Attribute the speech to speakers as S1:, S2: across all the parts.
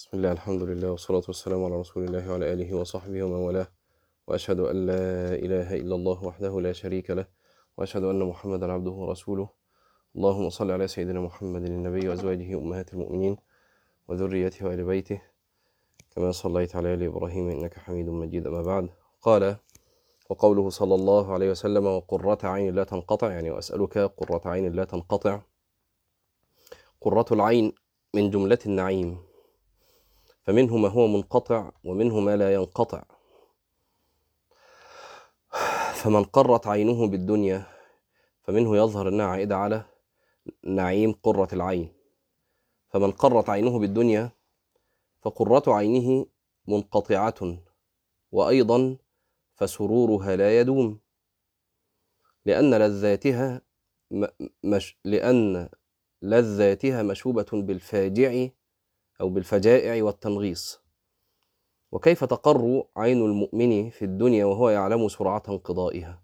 S1: بسم الله الحمد لله والصلاة والسلام على رسول الله وعلى آله وصحبه ومن والاه. وأشهد أن لا إله إلا الله وحده لا شريك له وأشهد أن محمدا عبده ورسوله. اللهم صل على سيدنا محمد النبي وأزواجه أمهات المؤمنين وذريته وآل بيته. كما صليت على آل إبراهيم إنك حميد مجيد أما بعد. قال وقوله صلى الله عليه وسلم وقرة عين لا تنقطع يعني وأسألك قرة عين لا تنقطع. قرة العين من جملة النعيم. فمنه ما هو منقطع ومنه ما لا ينقطع. فمن قرت عينه بالدنيا فمنه يظهر انها عائده على نعيم قرة العين. فمن قرت عينه بالدنيا فقرة عينه منقطعة وأيضا فسرورها لا يدوم. لأن لذاتها مش لأن لذاتها مشوبة بالفاجع أو بالفجائع والتنغيص. وكيف تقر عين المؤمن في الدنيا وهو يعلم سرعة انقضائها؟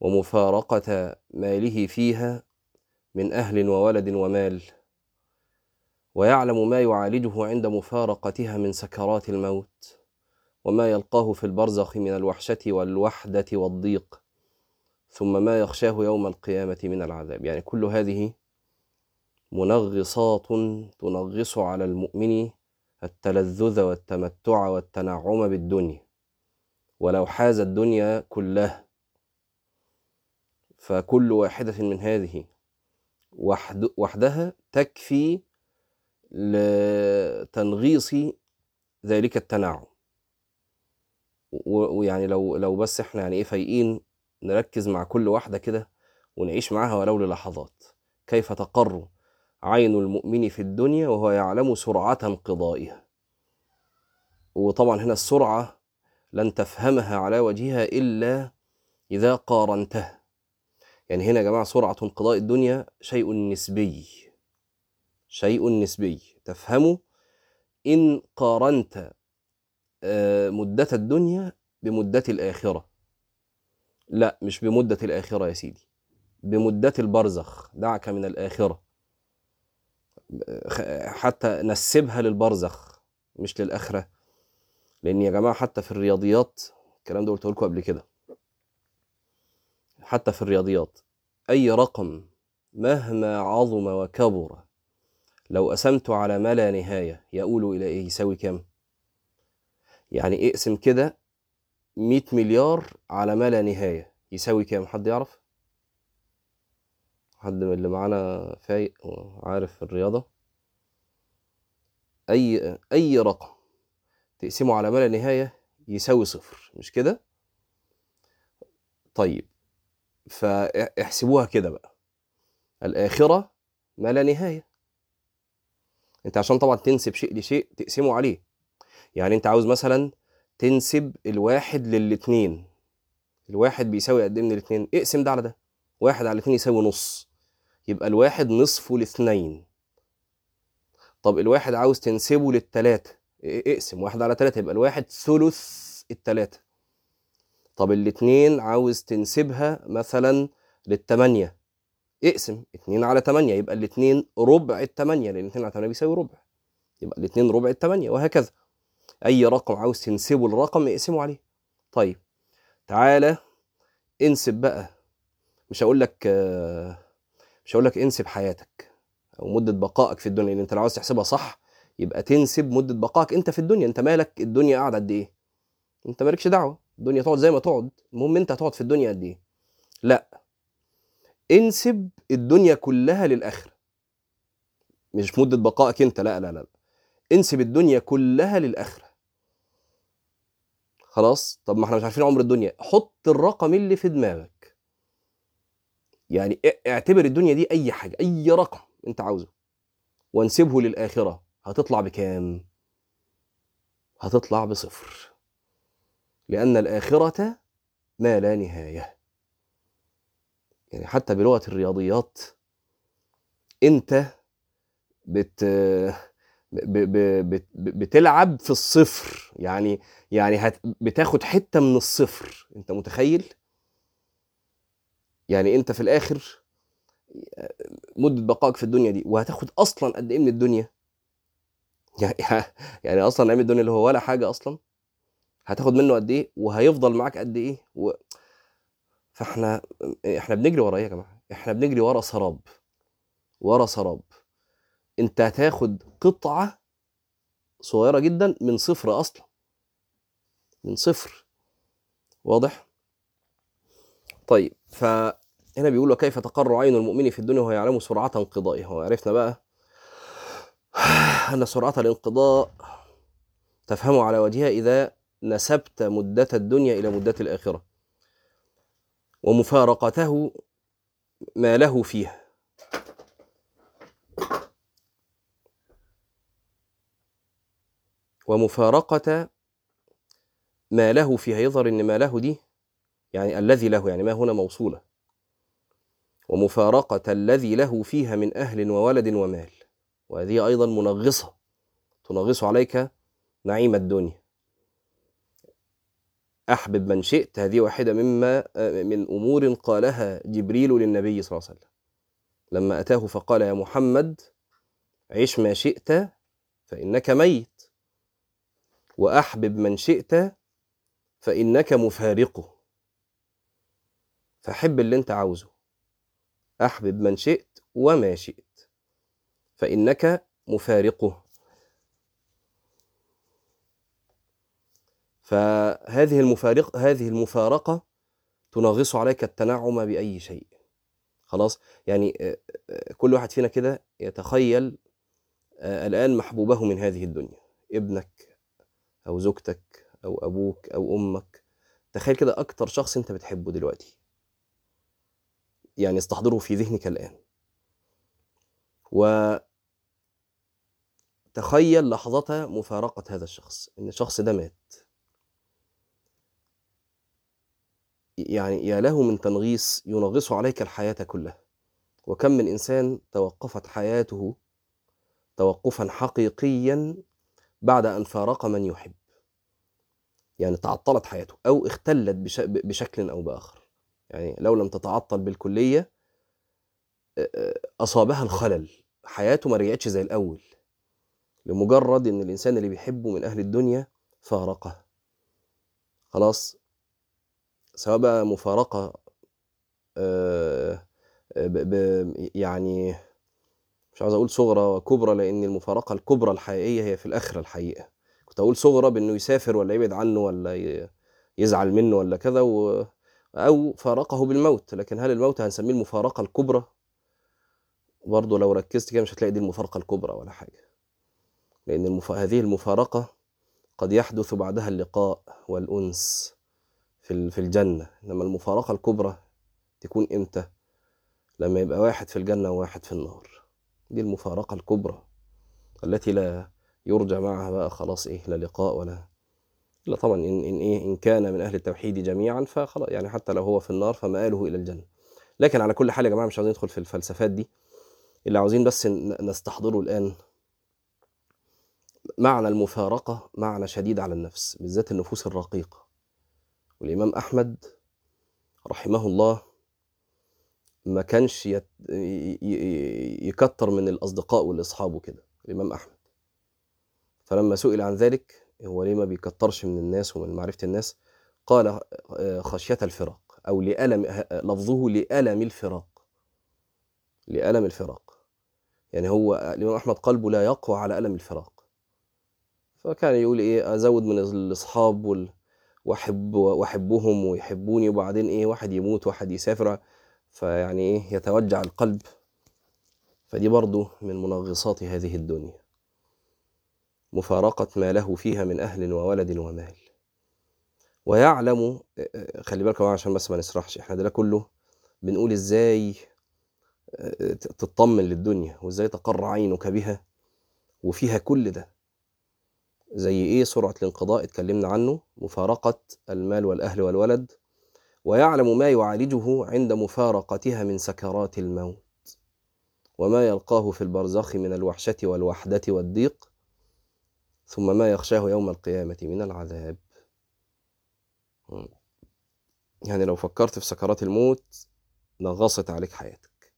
S1: ومفارقة ماله فيها من أهل وولد ومال. ويعلم ما يعالجه عند مفارقتها من سكرات الموت. وما يلقاه في البرزخ من الوحشة والوحدة والضيق. ثم ما يخشاه يوم القيامة من العذاب. يعني كل هذه منغصات تنغص على المؤمن التلذذ والتمتع والتنعم بالدنيا. ولو حاز الدنيا كلها فكل واحدة من هذه وحد وحدها تكفي لتنغيص ذلك التنعم. ويعني لو لو بس إحنا يعني إيه فايقين نركز مع كل واحدة كده ونعيش معاها ولو للحظات. كيف تقر عين المؤمن في الدنيا وهو يعلم سرعة انقضائها. وطبعا هنا السرعة لن تفهمها على وجهها إلا إذا قارنتها. يعني هنا يا جماعة سرعة انقضاء الدنيا شيء نسبي. شيء نسبي. تفهمه إن قارنت مدة الدنيا بمدة الآخرة. لا مش بمدة الآخرة يا سيدي. بمدة البرزخ. دعك من الآخرة. حتى نسبها للبرزخ مش للآخرة لأن يا جماعة حتى في الرياضيات الكلام ده قلته لكم قبل كده حتى في الرياضيات أي رقم مهما عظم وكبر لو قسمته على ما لا نهاية يقول إلى إيه يساوي كام؟ يعني اقسم كده 100 مليار على ما لا نهاية يساوي كام؟ حد يعرف؟ حد من اللي معانا فايق وعارف الرياضة. أي أي رقم تقسمه على ما لا نهاية يساوي صفر مش كده؟ طيب فاحسبوها كده بقى. الآخرة ما لا نهاية. أنت عشان طبعا تنسب شيء لشيء تقسمه عليه. يعني أنت عاوز مثلا تنسب الواحد للاتنين. الواحد بيساوي قد إيه من الاتنين؟ اقسم ده على ده. واحد على اتنين يساوي نص. يبقى الواحد نصفه لاثنين. طب الواحد عاوز تنسبه للتلاتة اقسم واحد على تلاتة يبقى الواحد ثلث التلاتة. طب الاتنين عاوز تنسبها مثلا للتمانية اقسم اتنين على تمانية يبقى الاتنين ربع التمانية لأن اتنين على تمانية بيساوي ربع. يبقى الاتنين ربع التمانية وهكذا. أي رقم عاوز تنسبه للرقم اقسمه عليه. طيب تعالى انسب بقى. مش هقول لك مش هقول لك انسب حياتك أو مدة بقائك في الدنيا لأن انت لو عاوز تحسبها صح يبقى تنسب مدة بقائك انت في الدنيا. انت مالك؟ الدنيا قاعدة قد إيه؟ انت مالكش دعوة. الدنيا تقعد زي ما تقعد. المهم انت هتقعد في الدنيا قد إيه؟ لا. انسب الدنيا كلها للآخرة. مش مدة بقائك انت. لا لا لا انسب الدنيا كلها للآخرة. خلاص؟ طب ما إحنا مش عارفين عمر الدنيا. حط الرقم اللي في دماغك. يعني اعتبر الدنيا دي أي حاجة أي رقم أنت عاوزه وانسبه للآخرة هتطلع بكام؟ هتطلع بصفر. لأن الآخرة ما لا نهاية. يعني حتى بلغة الرياضيات أنت بت ب... ب... بت... بتلعب في الصفر. يعني يعني هت... بتاخد حتة من الصفر. أنت متخيل؟ يعني انت في الآخر مدة بقائك في الدنيا دي وهتاخد أصلا قد إيه من الدنيا؟ يعني أصلا نعيم الدنيا اللي هو ولا حاجة أصلا. هتاخد منه قد إيه وهيفضل معاك قد إيه؟ و... فإحنا إحنا بنجري ورا إيه يا جماعة؟ إحنا بنجري ورا سراب. ورا سراب. أنت هتاخد قطعة صغيرة جدا من صفر أصلا. من صفر. واضح؟ طيب فهنا بيقول وكيف تقر عين المؤمن في الدنيا وهو يعلم سرعة انقضائها. وعرفنا بقى أن سرعة الانقضاء تفهم على وجهها إذا نسبت مدة الدنيا إلى مدة الآخرة ومفارقته ما له فيها. ومفارقة ما له فيها يظهر إن ما له دي يعني الذي له يعني ما هنا موصولة. ومفارقة الذي له فيها من أهل وولد ومال. وهذه أيضا منغصة. تنغص عليك نعيم الدنيا. أحبب من شئت. هذه واحدة مما من أمور قالها جبريل للنبي صلى الله عليه وسلم. لما أتاه فقال يا محمد عش ما شئت فإنك ميت. وأحبب من شئت فإنك مفارقه. فحب اللي أنت عاوزه. أحبب من شئت وما شئت. فإنك مفارقه. فهذه المفارق هذه المفارقة تنغص عليك التنعم بأي شيء. خلاص؟ يعني كل واحد فينا كده يتخيل الآن محبوبه من هذه الدنيا. ابنك أو زوجتك أو أبوك أو أمك. تخيل كده أكتر شخص أنت بتحبه دلوقتي. يعني استحضره في ذهنك الآن. وتخيل لحظة مفارقة هذا الشخص إن الشخص ده مات. يعني يا له من تنغيص ينغص عليك الحياة كلها. وكم من إنسان توقفت حياته توقفا حقيقيا بعد أن فارق من يحب. يعني تعطلت حياته أو اختلت بشكل أو بآخر. يعني لو لم تتعطل بالكلية أصابها الخلل. حياته ما رجعتش زي الأول. لمجرد إن الإنسان اللي بيحبه من أهل الدنيا فارقه. خلاص؟ سواء بقى مفارقة يعني مش عاوز أقول صغرى وكبرى لأن المفارقة الكبرى الحقيقية هي في الآخرة الحقيقة. كنت أقول صغرى بإنه يسافر ولا يبعد عنه ولا يزعل منه ولا كذا و... أو فارقه بالموت. لكن هل الموت هنسميه المفارقة الكبرى؟ برضه لو ركزت كده مش هتلاقي دي المفارقة الكبرى ولا حاجة. لأن المف... هذه المفارقة قد يحدث بعدها اللقاء والأنس في في الجنة. إنما المفارقة الكبرى تكون إمتى؟ لما يبقى واحد في الجنة وواحد في النار. دي المفارقة الكبرى التي لا يرجى معها بقى خلاص إيه لا لقاء ولا لا طبعا إن, إن إيه إن كان من أهل التوحيد جميعا فخلاص يعني حتى لو هو في النار فمآله إلى الجنة. لكن على كل حال يا جماعة مش عاوزين ندخل في الفلسفات دي. اللي عاوزين بس نستحضره الآن. معنى المفارقة معنى شديد على النفس بالذات النفوس الرقيقة. والإمام أحمد رحمه الله ما كانش يت... يكتر من الأصدقاء والأصحاب وكده الإمام أحمد. فلما سئل عن ذلك هو ليه ما بيكترش من الناس ومن معرفة الناس؟ قال خشية الفراق أو لألم لفظه لألم الفراق. لألم الفراق. يعني هو الإمام أحمد قلبه لا يقوى على ألم الفراق. فكان يقول إيه أزود من الأصحاب وال... وأحب وأحبهم ويحبوني وبعدين إيه واحد يموت واحد يسافر. فيعني إيه يتوجع القلب. فدي برضو من منغصات هذه الدنيا. مفارقة ما له فيها من أهل وولد ومال. ويعلم خلي بالكم عشان بس ما نسرحش إحنا ده كله بنقول إزاي تطمن للدنيا وإزاي تقر عينك بها وفيها كل ده. زي إيه سرعة الانقضاء اتكلمنا عنه؟ مفارقة المال والأهل والولد. ويعلم ما يعالجه عند مفارقتها من سكرات الموت. وما يلقاه في البرزخ من الوحشة والوحدة والضيق. ثم ما يخشاه يوم القيامة من العذاب. يعني لو فكرت في سكرات الموت نغصت عليك حياتك.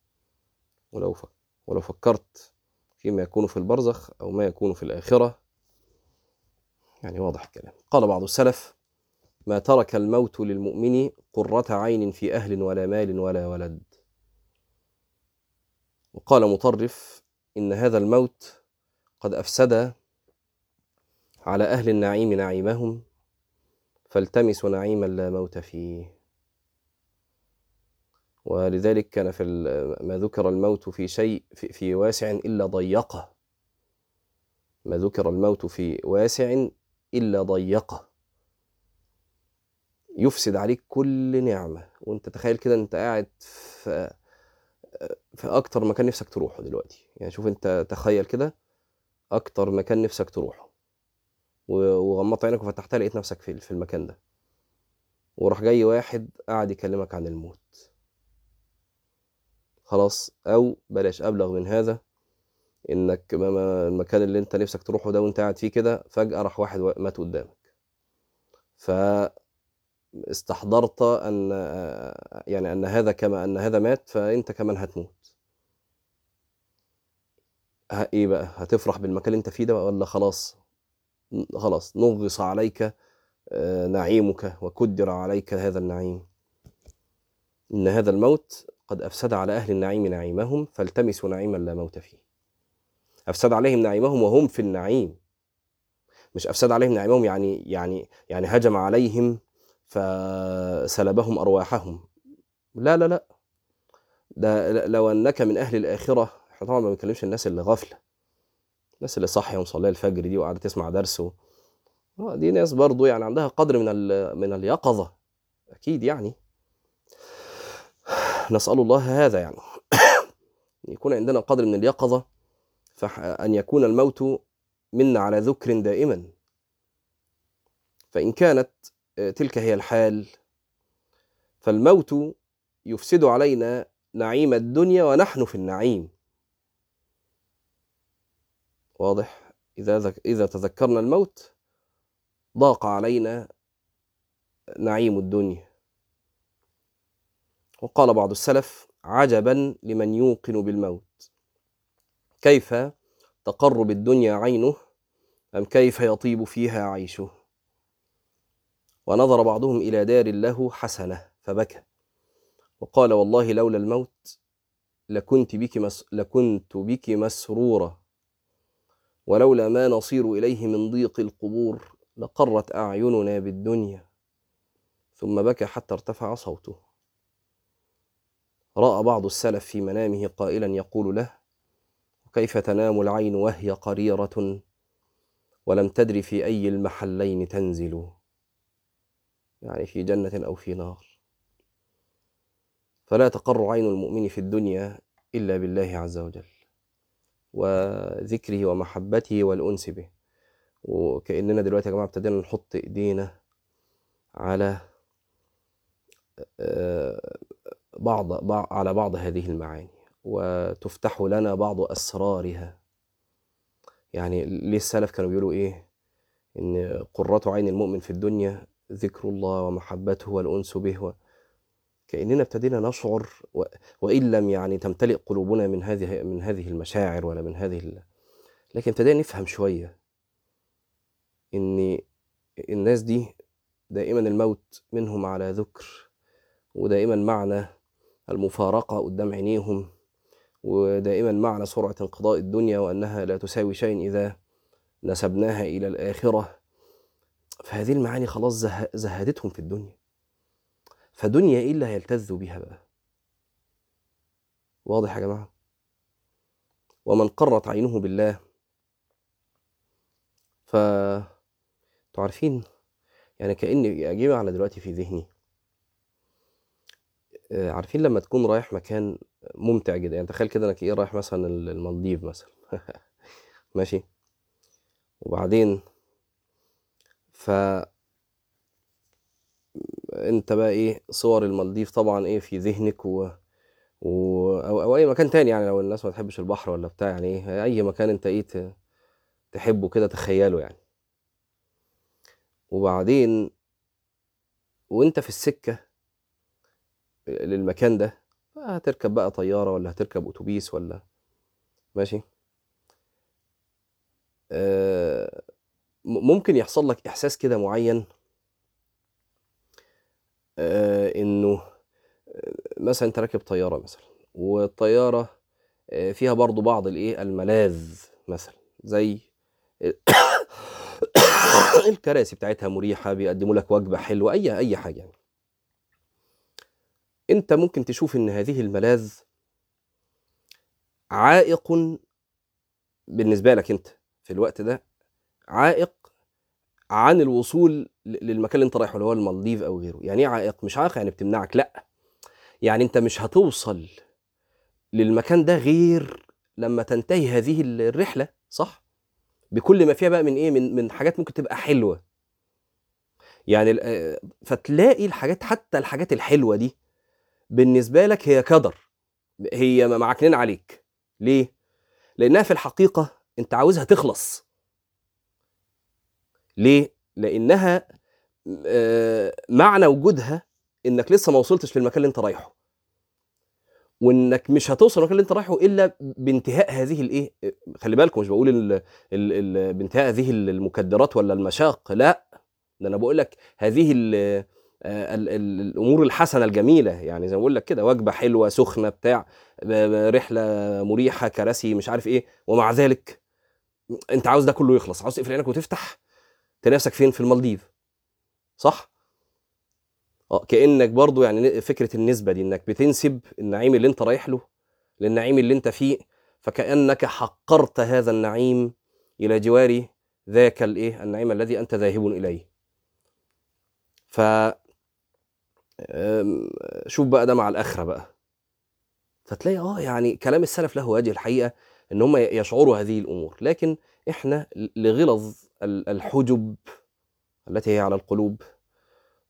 S1: ولو ف... ولو فكرت في فيما يكون في البرزخ أو ما يكون في الآخرة يعني واضح الكلام. قال بعض السلف ما ترك الموت للمؤمن قرة عين في أهل ولا مال ولا ولد. وقال مطرف إن هذا الموت قد أفسد على أهل النعيم نعيمهم فالتمسوا نعيما لا موت فيه. ولذلك كان في ما ذكر الموت في شيء في, واسع إلا ضيقه. ما ذكر الموت في واسع إلا ضيقه. يفسد عليك كل نعمة. وأنت تخيل كده أنت قاعد في في أكتر مكان نفسك تروحه دلوقتي. يعني شوف أنت تخيل كده أكتر مكان نفسك تروحه. وغمضت عينك وفتحتها لقيت نفسك في في المكان ده. وراح جاي واحد قاعد يكلمك عن الموت. خلاص أو بلاش أبلغ من هذا إنك المكان اللي أنت نفسك تروحه ده وأنت قاعد فيه كده فجأة راح واحد مات قدامك. ف استحضرت ان يعني أن هذا كما أن هذا مات فأنت كمان هتموت. إيه بقى؟ هتفرح بالمكان اللي أنت فيه ده ولا خلاص خلاص نغص عليك نعيمك وكدر عليك هذا النعيم. إن هذا الموت قد أفسد على أهل النعيم نعيمهم فالتمسوا نعيما لا موت فيه. أفسد عليهم نعيمهم وهم في النعيم. مش أفسد عليهم نعيمهم يعني يعني يعني هجم عليهم فسلبهم أرواحهم. لا لا لا. ده لو أنك من أهل الآخرة إحنا طبعا ما بنتكلمش الناس اللي غافلة الناس اللي صاحية ومصلية الفجر دي وقاعدة تسمع درس و... دي ناس برضو يعني عندها قدر من من اليقظة. أكيد يعني. نسأل الله هذا يعني. يكون عندنا قدر من اليقظة فأن يكون الموت منا على ذكر دائما. فإن كانت تلك هي الحال فالموت يفسد علينا نعيم الدنيا ونحن في النعيم. واضح. إذا إذا تذكرنا الموت ضاق علينا نعيم الدنيا. وقال بعض السلف عجبا لمن يوقن بالموت. كيف تقر بالدنيا عينه أم كيف يطيب فيها عيشه؟ ونظر بعضهم إلى دار له حسنة فبكى. وقال والله لولا الموت لكنت بك مس لكنت بك مسرورة ولولا ما نصير إليه من ضيق القبور لقرت أعيننا بالدنيا. ثم بكى حتى ارتفع صوته. رأى بعض السلف في منامه قائلا يقول له وكيف تنام العين وهي قريرة ولم تدر في أي المحلين تنزل؟ يعني في جنة أو في نار. فلا تقر عين المؤمن في الدنيا إلا بالله عز وجل. وذكره ومحبته والأنس به. وكأننا دلوقتي يا جماعة ابتدينا نحط إيدينا على بعض على بعض هذه المعاني. وتفتح لنا بعض أسرارها. يعني ليه السلف كانوا بيقولوا إيه؟ إن قرة عين المؤمن في الدنيا ذكر الله ومحبته والأنس به. و... كأننا ابتدينا نشعر و... وإن لم يعني تمتلئ قلوبنا من هذه من هذه المشاعر ولا من هذه ال... لكن ابتدينا نفهم شوية إن الناس دي دائما الموت منهم على ذكر ودائما معنى المفارقة قدام عينيهم ودائما معنى سرعة انقضاء الدنيا وأنها لا تساوي شيء إذا نسبناها إلى الآخرة. فهذه المعاني خلاص زه... زهدتهم في الدنيا. فدنيا إيه اللي هيلتذوا بها بقى؟ واضح يا جماعة؟ ومن قرت عينه بالله. ف عارفين يعني كأني أجيب على دلوقتي في ذهني. عارفين لما تكون رايح مكان ممتع جدا؟ يعني تخيل كده إنك إيه رايح مثلا المالديف مثلا. ماشي؟ وبعدين ف انت بقى إيه صور المالديف طبعا إيه في ذهنك و... و... أو... أو أي مكان تاني يعني لو الناس ما تحبش البحر ولا بتاع يعني إيه أي مكان انت إيه ت... تحبه كده تخيله يعني. وبعدين وانت في السكة للمكان ده هتركب بقى طيارة ولا هتركب أتوبيس ولا ماشي؟ آه، ممكن يحصل لك إحساس كده معين إنه آه، مثلا أنت راكب طيارة مثلا والطيارة آه، فيها برضو بعض الإيه الملاذ مثلا زي الكراسي بتاعتها مريحة بيقدموا لك وجبة حلوة أي أي حاجة يعني. أنت ممكن تشوف إن هذه الملاذ عائق بالنسبة لك أنت في الوقت ده عائق عن الوصول للمكان اللي انت رايحه اللي هو المالديف أو غيره. يعني إيه عائق؟ مش عائق يعني بتمنعك لأ. يعني أنت مش هتوصل للمكان ده غير لما تنتهي هذه الرحلة صح؟ بكل ما فيها بقى من إيه من من حاجات ممكن تبقى حلوة. يعني آه، فتلاقي الحاجات حتى الحاجات الحلوة دي بالنسبة لك هي كدر هي معكنين عليك. ليه؟ لأنها في الحقيقة أنت عاوزها تخلص. ليه؟ لأنها آه، معنى وجودها إنك لسه ما وصلتش للمكان اللي أنت رايحه. وإنك مش هتوصل للمكان اللي أنت رايحه إلا بانتهاء هذه الإيه؟ خلي بالكم مش بقول ال... ال... ال... بانتهاء هذه المكدرات ولا المشاق لا. ده أنا بقول لك هذه ال... آه، ال... ال... الأمور الحسنة الجميلة. يعني زي ما بقول لك كده وجبة حلوة سخنة بتاع رحلة مريحة كراسي مش عارف إيه. ومع ذلك أنت عاوز ده كله يخلص. عاوز تقفل عينك وتفتح تلاقي نفسك فين؟ في المالديف. صح؟ آه كأنك برضو يعني فكرة النسبة دي إنك بتنسب النعيم اللي أنت رايح له للنعيم اللي أنت فيه فكأنك حقرت هذا النعيم إلى جوار ذاك الإيه؟ النعيم الذي أنت ذاهب إليه. ف شوف بقى ده مع الآخرة بقى. فتلاقي آه يعني كلام السلف له وجه الحقيقة إن هم يشعروا هذه الأمور لكن إحنا لغلظ الحجب التي هي على القلوب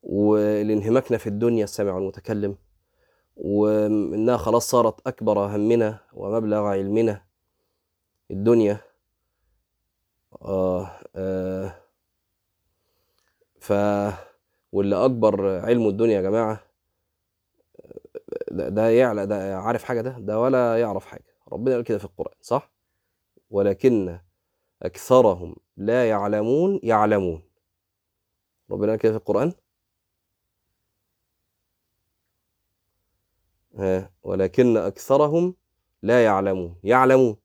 S1: ولانهماكنا في الدنيا السامع والمتكلم وإنها خلاص صارت أكبر همنا ومبلغ علمنا الدنيا. آه آه ف واللي أكبر علم الدنيا يا جماعة ده, ده يعلى ده عارف حاجة ده؟ ده ولا يعرف حاجة. ربنا قال كده في القرآن صح؟ ولكن أكثرهم لا يعلمون يعلمون. ربنا كده في القرآن؟ ها ولكن أكثرهم لا يعلمون. يعلمون.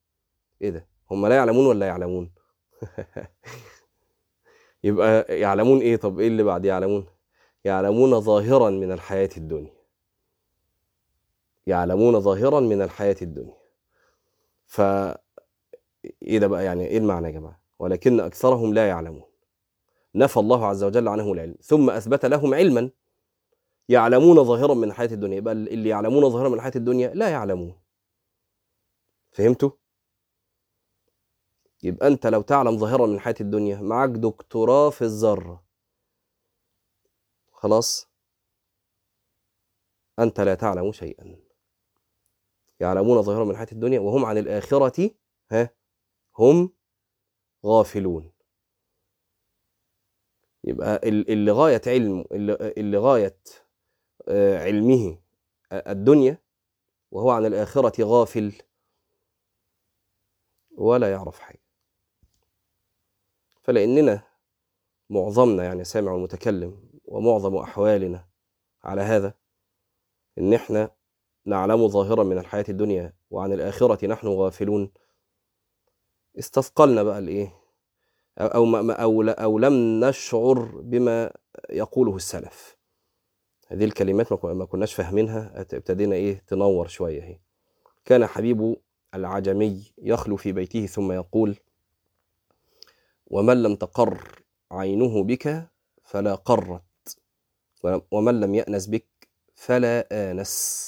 S1: إيه ده؟ هم لا يعلمون ولا يعلمون؟ يبقى يعلمون إيه؟ طب إيه اللي بعد يعلمون؟ يعلمون ظاهرا من الحياة الدنيا. يعلمون ظاهرا من الحياة الدنيا. ف إيه ده بقى؟ يعني إيه المعنى يا جماعة؟ ولكن أكثرهم لا يعلمون. نفى الله عز وجل عنهم العلم ثم أثبت لهم علما يعلمون ظاهرا من الحياة الدنيا. يبقى اللي يعلمون ظاهرا من الحياة الدنيا لا يعلمون. فهمتوا؟ يبقى أنت لو تعلم ظاهرا من الحياة الدنيا معاك دكتوراه في الذرة. خلاص؟ أنت لا تعلم شيئا. يعلمون ظاهرا من الحياة الدنيا وهم عن الآخرة ها؟ هم غافلون. يبقى ال- اللي غاية علم اللي غاية آه، علمه الدنيا وهو عن الآخرة غافل ولا يعرف حاجة. فلأننا معظمنا يعني سامع والمتكلم ومعظم أحوالنا على هذا إن إحنا نعلم ظاهرا من الحياة الدنيا وعن الآخرة نحن غافلون. استثقلنا بقى الإيه أو أو, ما- أو, أو لم نشعر بما يقوله السلف. هذه الكلمات ما كن- ما كناش فاهمينها ابتدينا إيه؟ تنور شوية هي كان حبيب العجمي يخلو في بيته ثم يقول ومن لم تقر عينه بك فلا قرت ومن لم يأنس بك فلا آنس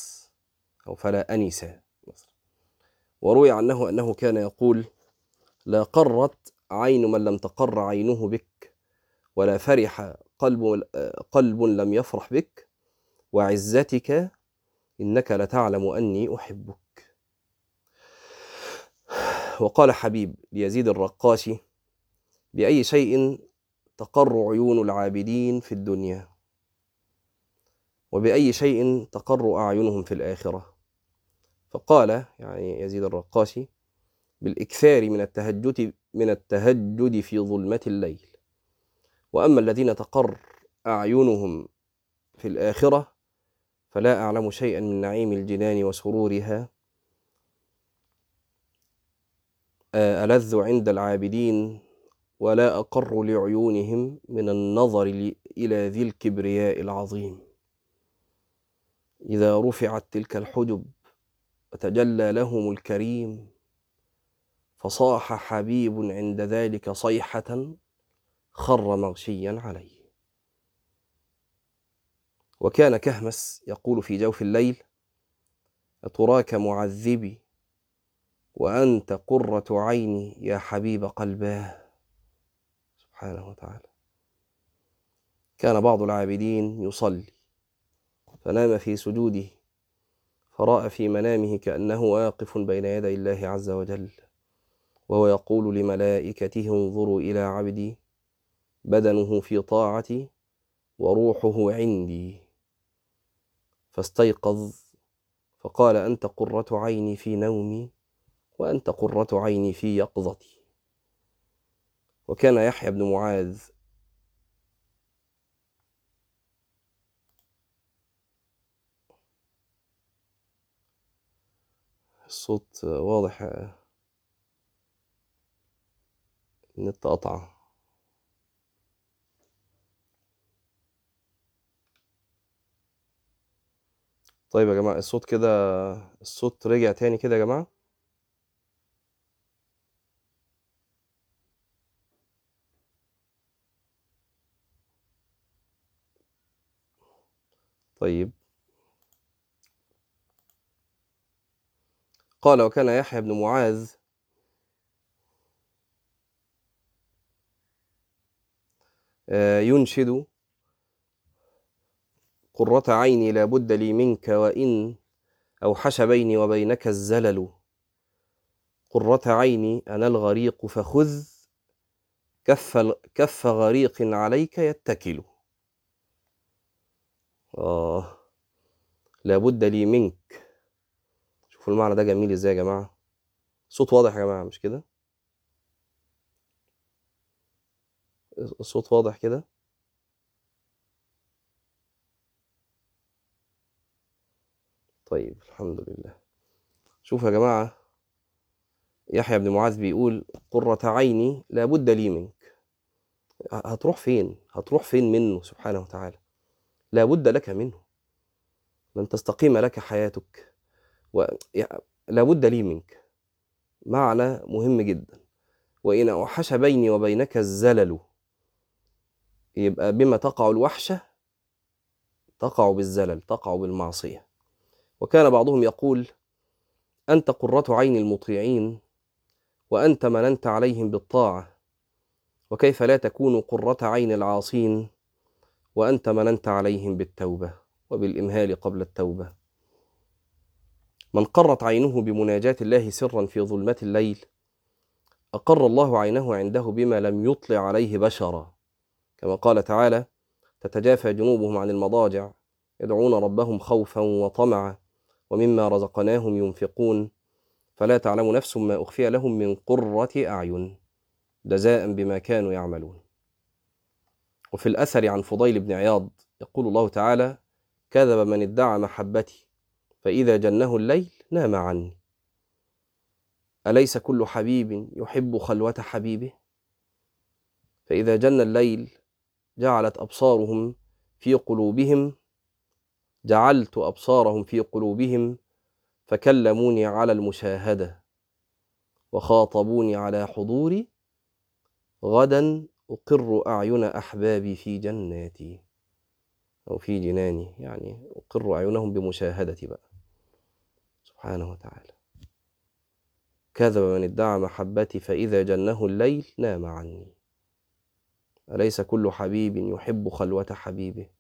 S1: أو فلا أنس وروي عنه أنه كان يقول لا قرت عين من لم تقر عينه بك ولا فرح قلب قلب لم يفرح بك. وعزتك إنك لتعلم أني أحبك. وقال حبيب ليزيد الرقاشي بأي شيء تقر عيون العابدين في الدنيا؟ وبأي شيء تقر أعينهم في الآخرة؟ فقال يعني يزيد الرقاشي بالإكثار من التهجد من التهجد في ظلمة الليل. وأما الذين تقر أعينهم في الآخرة فلا أعلم شيئا من نعيم الجنان وسرورها. ألذ عند العابدين ولا أقر لعيونهم من النظر إلى ذي الكبرياء العظيم. إذا رفعت تلك الحجب وتجلى لهم الكريم فصاح حبيب عند ذلك صيحة خر مغشيا عليه. وكان كهمس يقول في جوف الليل أتراك معذبي وأنت قرة عيني يا حبيب قلباه. سبحانه وتعالى. كان بعض العابدين يصلي فنام في سجوده فرأى في منامه كأنه واقف بين يدي الله عز وجل. وهو يقول لملائكته انظروا إلى عبدي بدنه في طاعتي وروحه عندي. فاستيقظ فقال أنت قرة عيني في نومي وأنت قرة عيني في يقظتي. وكان يحيى بن معاذ الصوت واضح. النت قطع طيب يا جماعة الصوت كده الصوت رجع تاني كده يا جماعة؟ طيب. قال وكان يحيى بن معاذ ينشد قرة عيني لا بد لي منك وإن أوحش بيني وبينك الزلل. قرة عيني أنا الغريق فخذ كف كف غريق عليك يتكل. آه لا بد لي منك. شوفوا المعنى ده جميل إزاي يا جماعة؟ صوت واضح يا جماعة مش كده؟ الصوت واضح كده. طيب الحمد لله. شوفوا يا جماعة يحيى بن معاذ بيقول قرة عيني لابد لي منك. هتروح فين؟ هتروح فين منه؟ سبحانه وتعالى. لابد لك منه. لن تستقيم لك حياتك. و... لابد لي منك. معنى مهم جدا. وإن أوحش بيني وبينك الزلل. يبقى بما تقع الوحشة تقع بالزلل تقع بالمعصية. وكان بعضهم يقول أنت قرة عين المطيعين وأنت مننت عليهم بالطاعة وكيف لا تكون قرة عين العاصين وأنت مننت عليهم بالتوبة وبالإمهال قبل التوبة. من قرت عينه بمناجاة الله سرا في ظلمة الليل أقر الله عينه عنده بما لم يطلع عليه بشرا. كما قال تعالى تتجافى جنوبهم عن المضاجع يدعون ربهم خوفا وطمعا ومما رزقناهم ينفقون. فلا تعلم نفس ما أخفي لهم من قرة أعين جزاء بما كانوا يعملون. وفي الأثر عن فضيل بن عياض يقول الله تعالى كذب من ادعى محبتي فإذا جنه الليل نام عني. أليس كل حبيب يحب خلوة حبيبه؟ فإذا جن الليل جعلت أبصارهم في قلوبهم جعلت أبصارهم في قلوبهم فكلموني على المشاهدة وخاطبوني على حضوري غدا أقر أعين أحبابي في جناتي. أو في جناني يعني أقر أعينهم بمشاهدتي بقى. سبحانه وتعالى. كذب من ادعى محبتي فإذا جنه الليل نام عني. أليس كل حبيب يحب خلوة حبيبه؟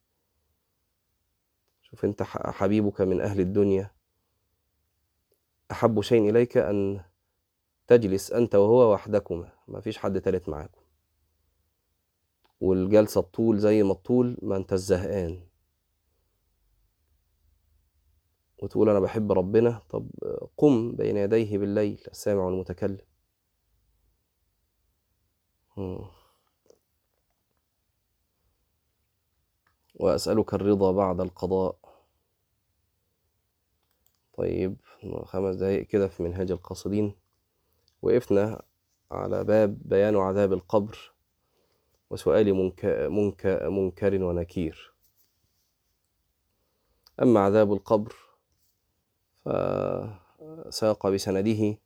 S1: شوف أنت حبيبك من أهل الدنيا. أحب شيء إليك أن تجلس أنت وهو وحدكما. ما فيش حد تالت معاكم. والجلسة الطول زي ما الطول ما أنت الزهقان. وتقول أنا بحب ربنا؟ طب قم بين يديه بالليل. السامع المتكلم. وأسألك الرضا بعد القضاء. طيب خمس دقايق كده في منهاج القاصدين. وقفنا على باب بيان عذاب القبر وسؤال منك منك منكر ونكير. أما عذاب القبر فساق بسنده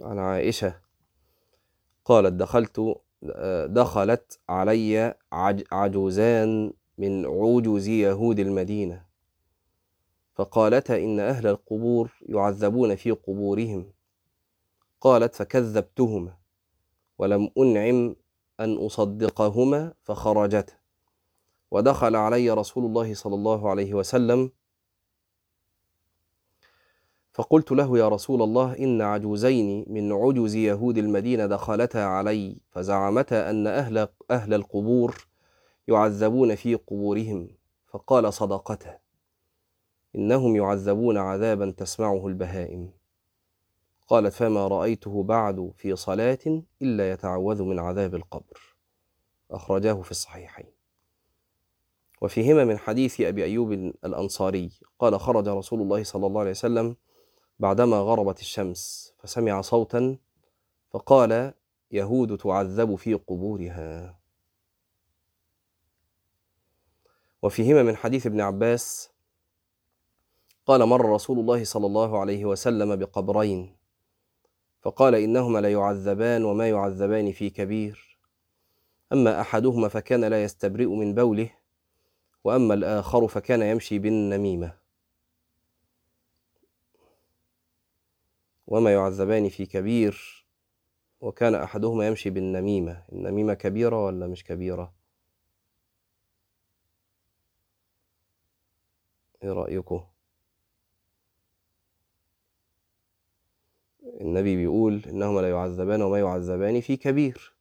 S1: عن عائشة. قالت دخلت دخلت علي عج- عجوزان من عجوز يهود المدينة. فقالتا إن أهل القبور يعذبون في قبورهم. قالت فكذبتهما ولم أنعم أن أصدقهما فخرجتا. ودخل علي رسول الله صلى الله عليه وسلم فقلت له يا رسول الله إن عجوزين من عجوز يهود المدينة دخلتا علي فزعمتا أن أهل, أهل القبور يعذبون في قبورهم فقال صدقتا إنهم يعذبون عذابا تسمعه البهائم. قالت فما رأيته بعد في صلاة إلا يتعوذ من عذاب القبر. أخرجاه في الصحيحين. وفيهما من حديث أبي أيوب الأنصاري قال خرج رسول الله صلى الله عليه وسلم بعدما غربت الشمس فسمع صوتا فقال يهود تعذب في قبورها. وفيهما من حديث ابن عباس قال مر رسول الله صلى الله عليه وسلم بقبرين فقال إنهما لا يعذبان وما يعذبان في كبير أما أحدهما فكان لا يستبرئ من بوله وأما الآخر فكان يمشي بالنميمة. وما يعذبان في كبير وكان أحدهما يمشي بالنميمة النميمة كبيرة ولا مش كبيرة؟ إيه رأيكم؟ النبي بيقول إنهما لا يعذبان وما يعذبان في كبير.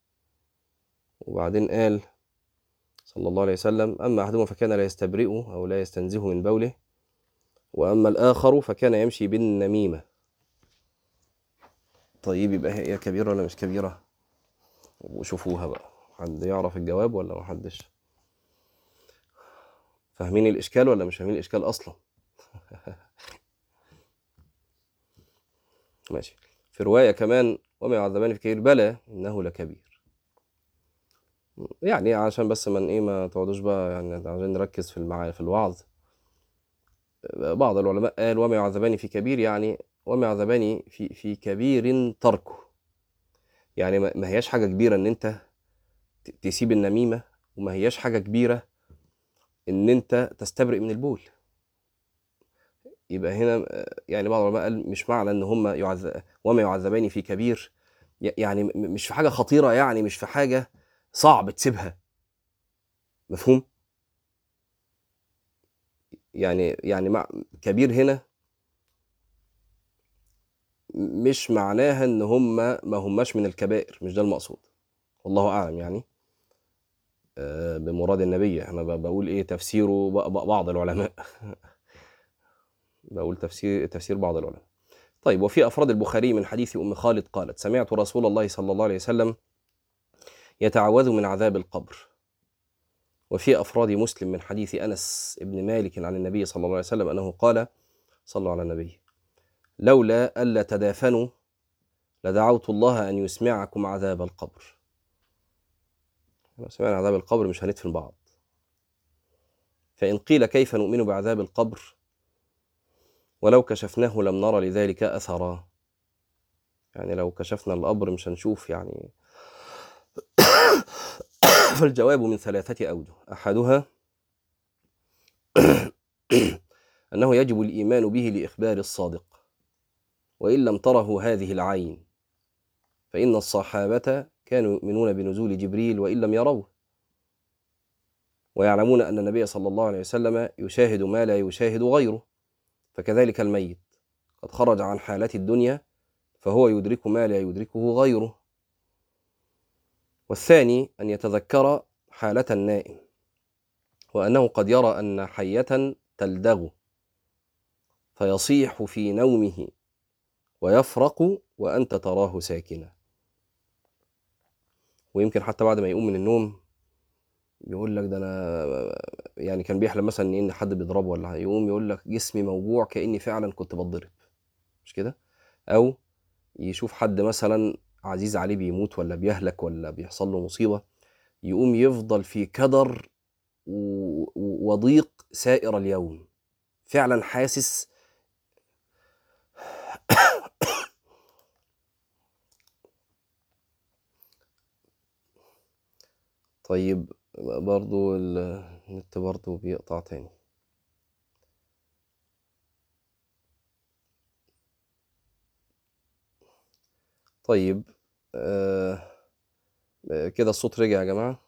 S1: وبعدين قال صلى الله عليه وسلم أما أحدهما فكان لا يستبرئ أو لا يستنزه من بوله وأما الآخر فكان يمشي بالنميمة. طيب يبقى هي كبيرة ولا مش كبيرة؟ وشوفوها بقى. حد يعرف الجواب ولا محدش فاهمين الإشكال ولا مش فاهمين الإشكال أصلا؟ ماشي. في رواية كمان وما يعذبان في كبير بلى إنه لكبير. يعني عشان بس من إيه ما تقعدوش بقى يعني عشان نركز في المعاني في الوعظ. بعض العلماء قال وما يعذبان في كبير يعني وما يعذبان في في كبير تركه. يعني ما هياش حاجة كبيرة إن أنت ت- تسيب النميمة وما هياش حاجة كبيرة إن أنت تستبرئ من البول. يبقى هنا يعني بعض العلماء قال مش معنى إن هم يعذب وما يعذبان في كبير. يعني مش في حاجة خطيرة يعني مش في حاجة صعب تسيبها. مفهوم؟ يعني يعني مع كبير هنا مش معناها إن هم ما هماش من الكبائر مش ده المقصود. والله أعلم يعني. آه، بمراد النبي أنا بقول إيه تفسيره بعض العلماء. بقول تفسير تفسير بعض العلماء. طيب وفي أفراد البخاري من حديث أم خالد قالت سمعت رسول الله صلى الله عليه وسلم يتعوذ من عذاب القبر. وفي أفراد مسلم من حديث أنس بن مالك عن النبي صلى الله عليه وسلم أنه قال صلوا على النبي. لولا ألا تدافنوا لدعوت الله أن يسمعكم عذاب القبر. لو سمعنا عذاب القبر مش هندفن بعض. فإن قيل كيف نؤمن بعذاب القبر؟ ولو كشفناه لم نرى لذلك أثرا. يعني لو كشفنا القبر مش هنشوف يعني. فالجواب من ثلاثة أوجه. أحدها أنه يجب الإيمان به لإخبار الصادق. وإن لم تره هذه العين. فإن الصحابة كانوا يؤمنون بنزول جبريل وإن لم يروه. ويعلمون أن النبي صلى الله عليه وسلم يشاهد ما لا يشاهد غيره فكذلك الميت. قد خرج عن حالة الدنيا فهو يدرك ما لا يدركه غيره. والثاني أن يتذكر حالة النائم وأنه قد يرى أن حية تلدغ فيصيح في نومه. ويفرق وأنت تراه ساكنا. ويمكن حتى بعد ما يقوم من النوم يقول لك ده أنا يعني كان بيحلم مثلا إن حد بيضربه ولا يقوم يقول لك جسمي موجوع كأني فعلا كنت بتضرب. مش كده؟ أو يشوف حد مثلا عزيز عليه بيموت ولا بيهلك ولا بيحصل له مصيبة يقوم يفضل في كدر وضيق سائر اليوم. فعلا حاسس طيب برضو ال- النت برضو بيقطع تاني. طيب آه، كده الصوت رجع يا جماعة.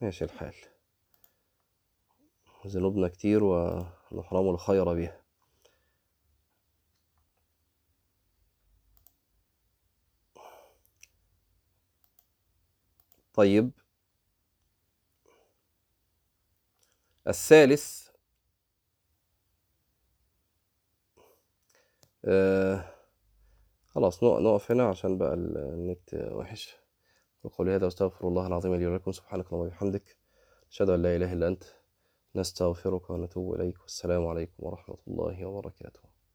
S1: ماشي الحال. ذنوبنا كتير ونحرم الخير بها. طيب. الثالث آه خلاص نق- نقف هنا عشان بقى ال- النت وحش. وقولي هذا واستغفر الله العظيم لي ولكم. سبحانك اللهم وبحمدك. أشهد أن لا إله إلا أنت. نستغفرك ونتوب إليك. والسلام عليكم ورحمة الله وبركاته.